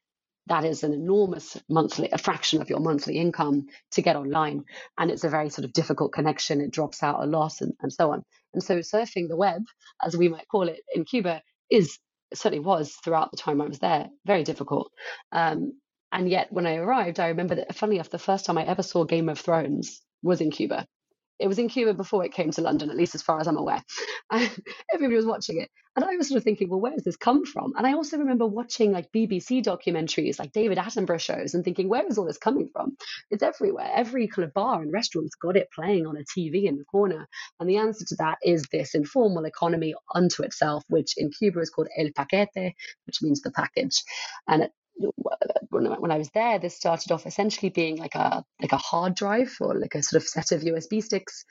that is an enormous monthly, a fraction of your monthly income to get online. And it's a very sort of difficult connection. It drops out a lot and, and so on. And so surfing the web, as we might call it in Cuba, is certainly was throughout the time I was there, very difficult. Um, and yet when I arrived, I remember that, funny enough, the first time I ever saw Game of Thrones was in Cuba it was in Cuba before it came to London, at least as far as I'm aware. everybody was watching it. And I was sort of thinking, well, where does this come from? And I also remember watching like BBC documentaries, like David Attenborough shows, and thinking, where is all this coming from? It's everywhere. Every kind of bar and restaurant's got it playing on a TV in the corner. And the answer to that is this informal economy unto itself, which in Cuba is called el paquete, which means the package. And when I was there, this started off essentially being like a like a hard drive or like a sort of set of USB sticks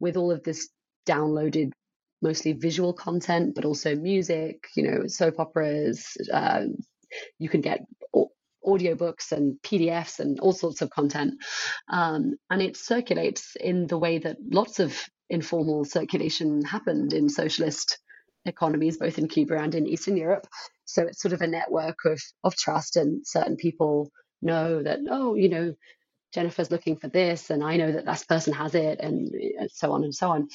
with all of this downloaded mostly visual content, but also music, you know, soap operas. Um, you can get audiobooks and PDFs and all sorts of content. Um, and it circulates in the way that lots of informal circulation happened in socialist economies, both in Cuba and in Eastern Europe. So it's sort of a network of, of trust, and certain people know that, oh, you know, Jennifer's looking for this, and I know that this person has it, and, so on and so on.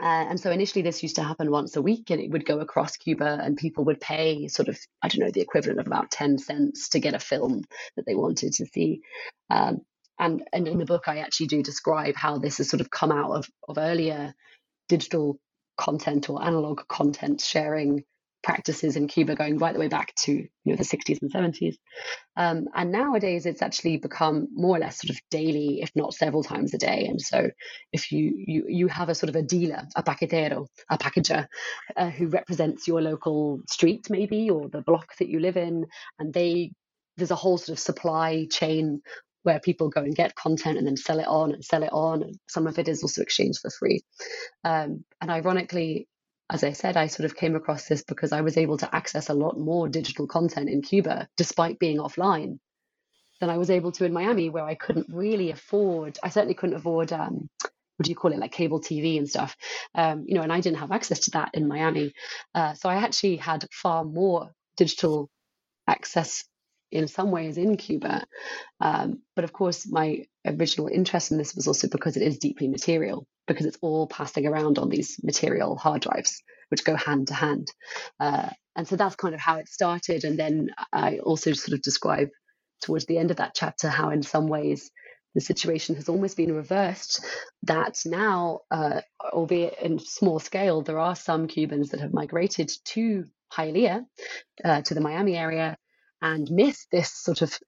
Uh, and so initially, this used to happen once a week, and it would go across Cuba, and people would pay sort of, I don't know, the equivalent of about 10 cents to get a film that they wanted to see. Um, and, and in the book, I actually do describe how this has sort of come out of, of earlier digital content or analog content sharing practices in Cuba going right the way back to you know the 60s and 70s. Um, and nowadays it's actually become more or less sort of daily, if not several times a day. And so if you you you have a sort of a dealer, a paquetero, a packager uh, who represents your local street maybe or the block that you live in, and they there's a whole sort of supply chain where people go and get content and then sell it on and sell it on. And some of it is also exchanged for free. Um, and ironically, as I said, I sort of came across this because I was able to access a lot more digital content in Cuba despite being offline than I was able to in Miami, where I couldn't really afford, I certainly couldn't afford, um, what do you call it, like cable TV and stuff, um, you know, and I didn't have access to that in Miami. Uh, so I actually had far more digital access in some ways in Cuba. Um, but of course, my original interest in this was also because it is deeply material, because it's all passing around on these material hard drives, which go hand to hand. Uh, and so that's kind of how it started. And then I also sort of describe towards the end of that chapter how, in some ways, the situation has almost been reversed. That now, uh, albeit in small scale, there are some Cubans that have migrated to Hialeah, uh, to the Miami area, and miss this sort of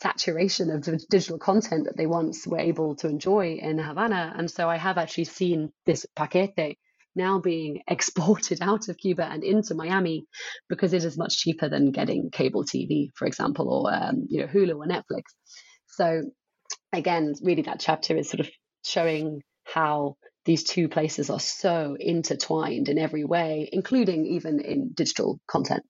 saturation of digital content that they once were able to enjoy in Havana. And so I have actually seen this paquete now being exported out of Cuba and into Miami because it is much cheaper than getting cable TV, for example, or um, you know Hulu or Netflix. So again, really that chapter is sort of showing how these two places are so intertwined in every way, including even in digital content.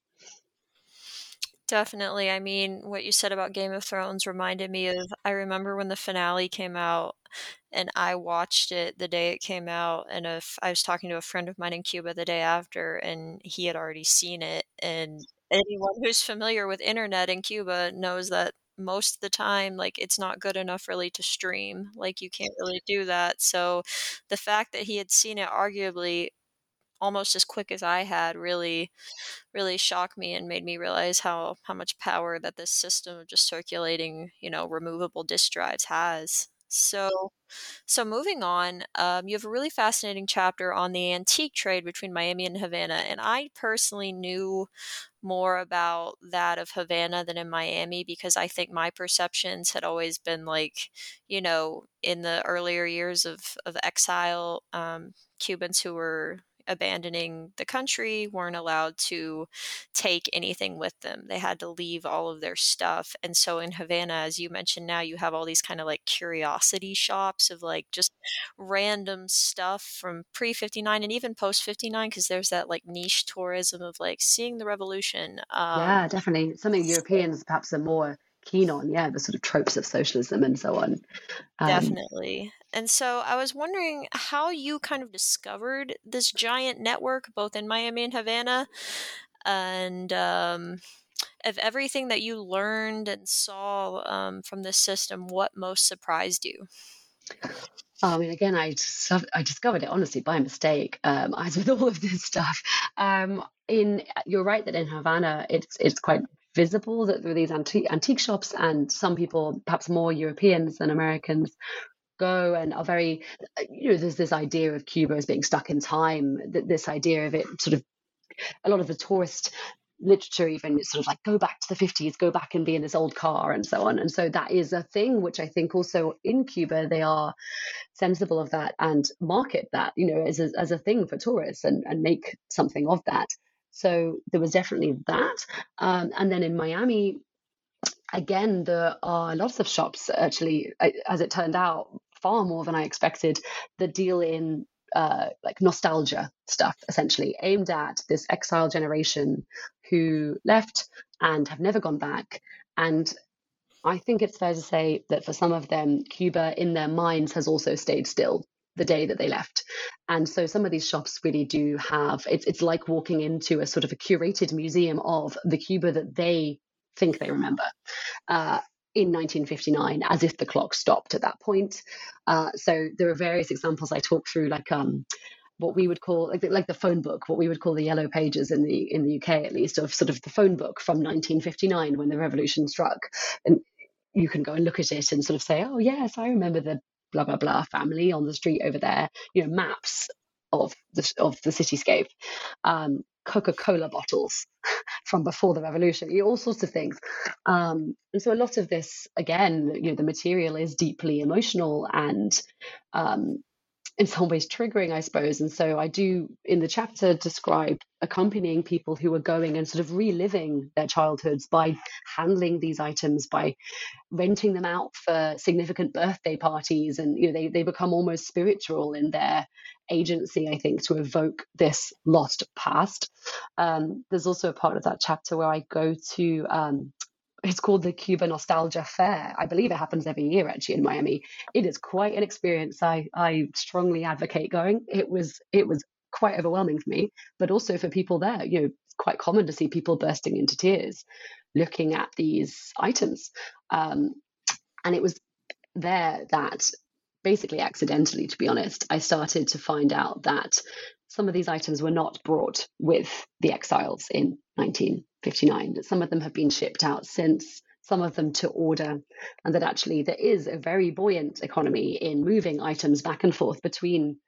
Definitely. I mean, what you said about Game of Thrones reminded me of I remember when the finale came out and I watched it the day it came out and if I was talking to a friend of mine in Cuba the day after and he had already seen it and anyone who's familiar with internet in Cuba knows that most of the time like it's not good enough really to stream like you can't really do that so the fact that he had seen it arguably almost as quick as I had really really shocked me and made me realize how how much power that this system of just circulating you know removable disk drives has. So so moving on um, you have a really fascinating chapter on the antique trade between miami and havana and i personally knew more about that of havana than in miami because i think my perceptions had always been like you know in the earlier years of, of exile um, cubans who were abandoning the country, weren't allowed to take anything with them. They had to leave all of their stuff. And so in Havana, as you mentioned now, you have all these kind of like curiosity shops of like just random stuff from pre 59 and even post 59, because there's that like niche tourism of like seeing the revolution. Um, yeah, definitely. Something Europeans perhaps are more keen on yeah the sort of tropes of socialism and so on um, definitely and so I was wondering how you kind of discovered this giant network, both in Miami and Havana, and um, of everything that you learned and saw um, from this system, what most surprised you? I mean, again, I I discovered it honestly by mistake, um, as with all of this stuff. Um, in you're right that in Havana, it's it's quite visible that there are these antique shops, and some people, perhaps more Europeans than Americans, go and are very you know there's this idea of cuba as being stuck in time That this idea of it sort of a lot of the tourist literature even sort of like go back to the 50s go back and be in this old car and so on. And so that is a thing which i think also in cuba they are sensible of that and market that you know as a, as a thing for tourists and, and make something of that. So there was definitely that. Um, and then in miami again there are lots of shops actually as it turned out far more than I expected that deal in uh, like nostalgia stuff, essentially aimed at this exile generation who left and have never gone back. And I think it's fair to say that for some of them, Cuba in their minds has also stayed still the day that they left. And so some of these shops really do have it's it's like walking into a sort of a curated museum of the Cuba that they think they remember. Uh, in 1959 as if the clock stopped at that point. Uh, so there are various examples I talk through, like um, what we would call like the, like the phone book, what we would call the yellow pages in the in the UK at least, of sort of the phone book from 1959 when the revolution struck, and you can go and look at it and sort of say, oh yes, I remember the blah blah blah family on the street over there. You know, maps of the of the cityscape. Um, Coca-Cola bottles from before the revolution, all sorts of things. Um, and so a lot of this, again, you know, the material is deeply emotional and um, in some ways triggering, I suppose. And so I do in the chapter describe accompanying people who are going and sort of reliving their childhoods by handling these items, by renting them out for significant birthday parties. And you know, they, they become almost spiritual in their agency, I think, to evoke this lost past. Um, there's also a part of that chapter where I go to um, it's called the Cuba Nostalgia Fair. I believe it happens every year actually in Miami. It is quite an experience. I I strongly advocate going. It was it was quite overwhelming for me, but also for people there. You know, it's quite common to see people bursting into tears looking at these items. Um, and it was there that basically accidentally, to be honest, I started to find out that some of these items were not brought with the exiles in 1959, that some of them have been shipped out since, some of them to order, and that actually there is a very buoyant economy in moving items back and forth between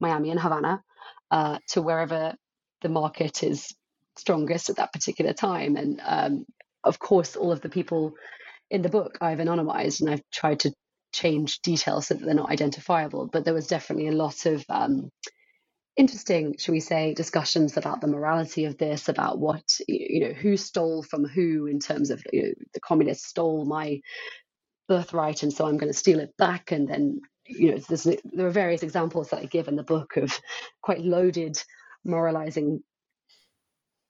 Miami and Havana uh, to wherever the market is strongest at that particular time. And um, of course, all of the people in the book I've anonymized and I've tried to change details so that they're not identifiable. But there was definitely a lot of um, interesting, shall we say, discussions about the morality of this, about what, you know, who stole from who in terms of you know, the communists stole my birthright and so I'm going to steal it back. And then, you know, there are various examples that I give in the book of quite loaded moralizing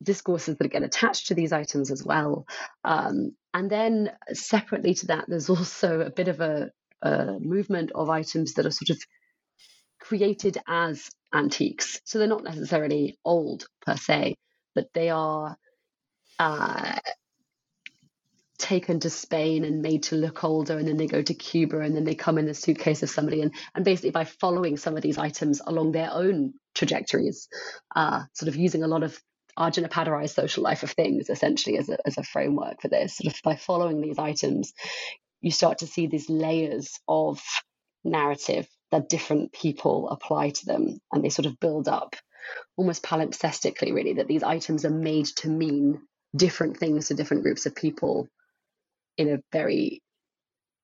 discourses that get attached to these items as well. Um, and then separately to that, there's also a bit of a, a movement of items that are sort of created as antiques. So they're not necessarily old per se, but they are uh, taken to Spain and made to look older, and then they go to Cuba, and then they come in the suitcase of somebody, and and basically by following some of these items along their own trajectories, uh, sort of using a lot of Appadurai's social life of things essentially as a as a framework for this. Sort of by following these items, you start to see these layers of narrative that different people apply to them, and they sort of build up almost palimpsestically, really, that these items are made to mean different things to different groups of people in a very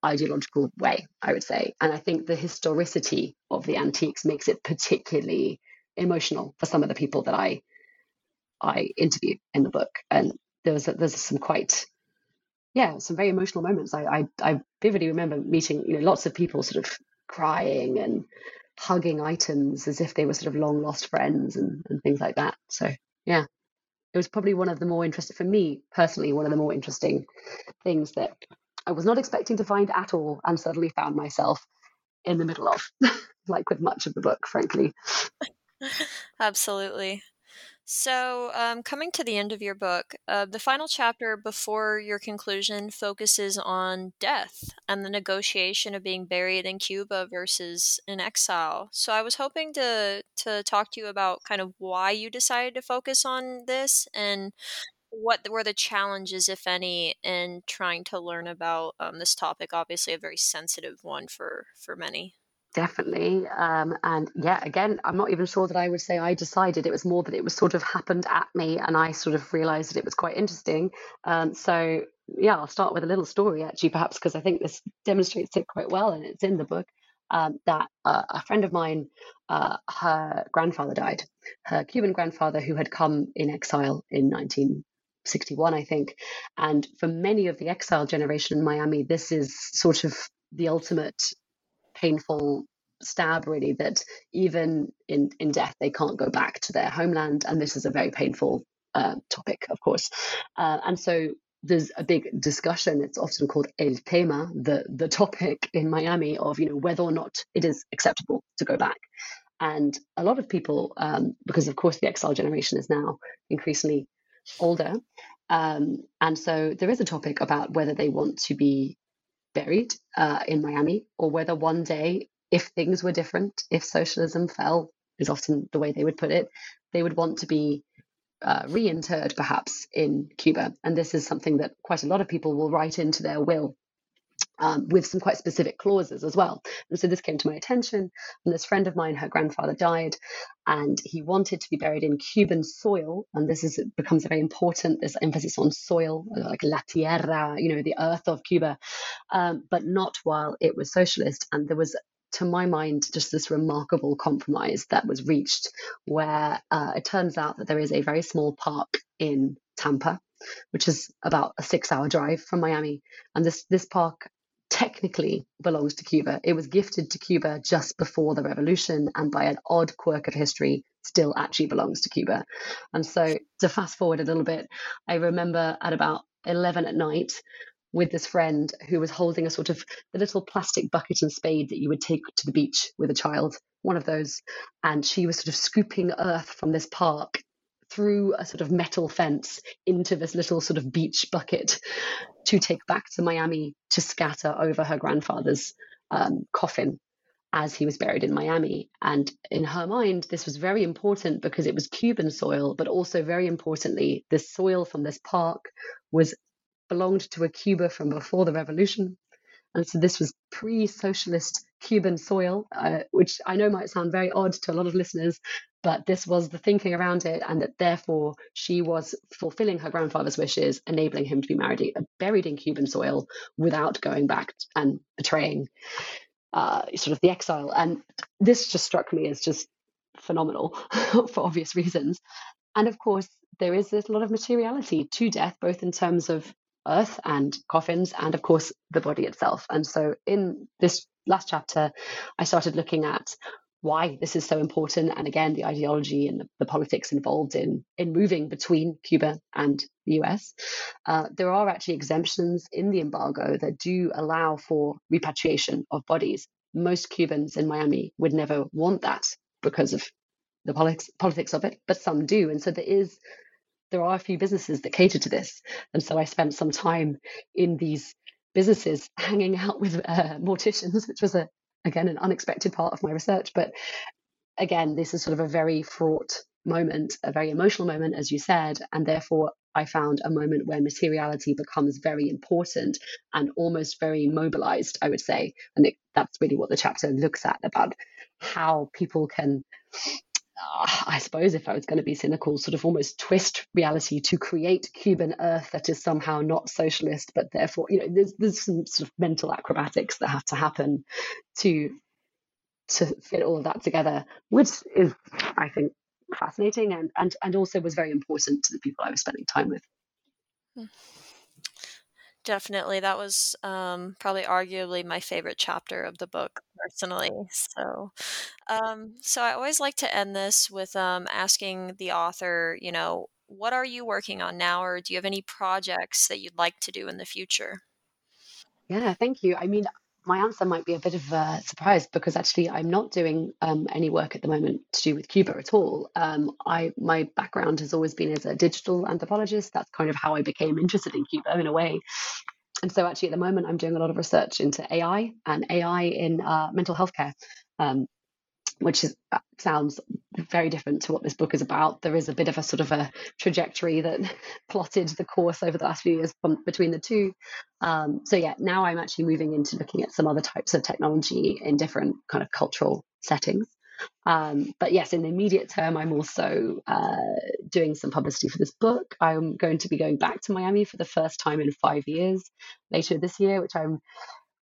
ideological way, I would say. And I think the historicity of the antiques makes it particularly emotional for some of the people that I I interview in the book. And there was there's some quite yeah some very emotional moments. I, I I vividly remember meeting you know lots of people sort of crying and hugging items as if they were sort of long lost friends and, and things like that. So yeah, it was probably one of the more interesting for me personally one of the more interesting things that I was not expecting to find at all and suddenly found myself in the middle of, like with much of the book, frankly. Absolutely. So, um, coming to the end of your book, uh, the final chapter before your conclusion focuses on death and the negotiation of being buried in Cuba versus in exile. So, I was hoping to to talk to you about kind of why you decided to focus on this and what were the challenges, if any, in trying to learn about um, this topic. Obviously, a very sensitive one for for many. Definitely. Um, and yeah, again, I'm not even sure that I would say I decided. It was more that it was sort of happened at me and I sort of realized that it was quite interesting. Um, so yeah, I'll start with a little story actually, perhaps because I think this demonstrates it quite well and it's in the book. Um, that uh, a friend of mine, uh, her grandfather died, her Cuban grandfather who had come in exile in 1961, I think. And for many of the exile generation in Miami, this is sort of the ultimate painful stab really that even in in death they can't go back to their homeland. And this is a very painful uh, topic of course. Uh, and so there's a big discussion. It's often called el tema the the topic in miami of you know whether or not it is acceptable to go back. And a lot of people um, because of course the exile generation is now increasingly older um, and so there is a topic about whether they want to be buried uh, in Miami, or whether one day, if things were different, if socialism fell, is often the way they would put it, they would want to be uh, reinterred perhaps in Cuba. And this is something that quite a lot of people will write into their will um, with some quite specific clauses as well. And so this came to my attention. And this friend of mine, her grandfather died, and he wanted to be buried in Cuban soil. And this is becomes very important. This emphasis on soil, like la tierra, you know, the earth of Cuba, um, but not while it was socialist. And there was to my mind, just this remarkable compromise that was reached, where uh, it turns out that there is a very small park in Tampa, which is about a six-hour drive from Miami, and this this park technically belongs to Cuba. It was gifted to Cuba just before the revolution, and by an odd quirk of history, still actually belongs to Cuba. And so, to fast forward a little bit, I remember at about 11 at night with this friend who was holding a sort of the little plastic bucket and spade that you would take to the beach with a child, one of those. And she was sort of scooping earth from this park through a sort of metal fence into this little sort of beach bucket to take back to Miami to scatter over her grandfather's um, coffin as he was buried in Miami. And in her mind, this was very important because it was Cuban soil, but also very importantly, the soil from this park was belonged to a Cuba from before the revolution. And so this was pre socialist Cuban soil, uh, which I know might sound very odd to a lot of listeners, but this was the thinking around it, and that therefore she was fulfilling her grandfather's wishes, enabling him to be married, uh, buried in Cuban soil without going back and betraying uh, sort of the exile. And this just struck me as just phenomenal for obvious reasons. And of course, there is a lot of materiality to death, both in terms of earth and coffins, and of course, the body itself. And so, in this last chapter, I started looking at why this is so important and again the ideology and the, the politics involved in in moving between cuba and the us uh, there are actually exemptions in the embargo that do allow for repatriation of bodies most cubans in miami would never want that because of the politics politics of it but some do and so there is there are a few businesses that cater to this. And so I spent some time in these businesses hanging out with uh, morticians, which was a again an unexpected part of my research. But again, this is sort of a very fraught moment, a very emotional moment, as you said, and therefore I found a moment where materiality becomes very important and almost very mobilized, I would say. And it, that's really what the chapter looks at about how people can, I suppose, if I was going to be cynical, sort of almost twist reality to create Cuban Earth that is somehow not socialist, but therefore, you know, there's, there's some sort of mental acrobatics that have to happen to to fit all of that together, which is, I think, fascinating and, and, and also was very important to the people I was spending time with. Hmm. Definitely. That was um, probably arguably my favorite chapter of the book personally. So, um, so I always like to end this with um, asking the author, you know, what are you working on now, or do you have any projects that you'd like to do in the future? Yeah, thank you. I mean, my answer might be a bit of a surprise because actually I'm not doing um, any work at the moment to do with Cuba at all. Um, I my background has always been as a digital anthropologist. That's kind of how I became interested in Cuba in a way. And so actually at the moment I'm doing a lot of research into AI and AI in uh, mental health care. Um, which is, uh, sounds very different to what this book is about. There is a bit of a sort of a trajectory that plotted the course over the last few years from, between the two. Um, so yeah, now I'm actually moving into looking at some other types of technology in different kind of cultural settings. Um, but yes, in the immediate term, I'm also uh, doing some publicity for this book. I'm going to be going back to Miami for the first time in five years later this year, which I'm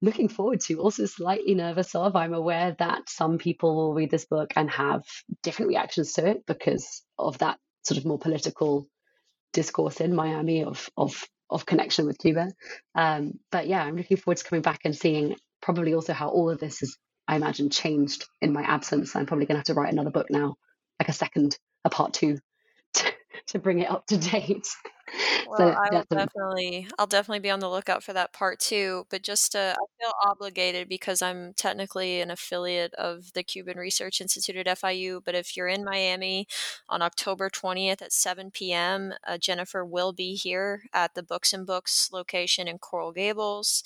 looking forward to, also slightly nervous of. I'm aware that some people will read this book and have different reactions to it because of that sort of more political discourse in Miami of of of connection with Cuba. Um, but yeah, I'm looking forward to coming back and seeing probably also how all of this has, I imagine, changed in my absence. I'm probably going to have to write another book now, like a second, a part two, to, to bring it up to date. Well, so I will definitely, I'll definitely be on the lookout for that part two. But just to, I feel obligated because I'm technically an affiliate of the Cuban Research Institute at FIU. But if you're in Miami on October 20th at 7 p.m., uh, Jennifer will be here at the Books and Books location in Coral Gables.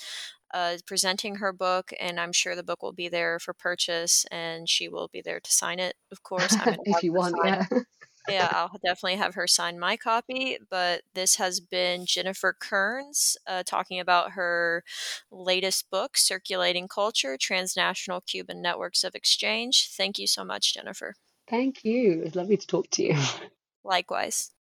Uh, presenting her book, and I'm sure the book will be there for purchase, and she will be there to sign it, of course. if you want, yeah yeah, I'll definitely have her sign my copy. But this has been Jennifer Cearns uh, talking about her latest book, Circulating Culture Transnational Cuban Networks of Exchange. Thank you so much, Jennifer. Thank you. It was lovely to talk to you. Likewise.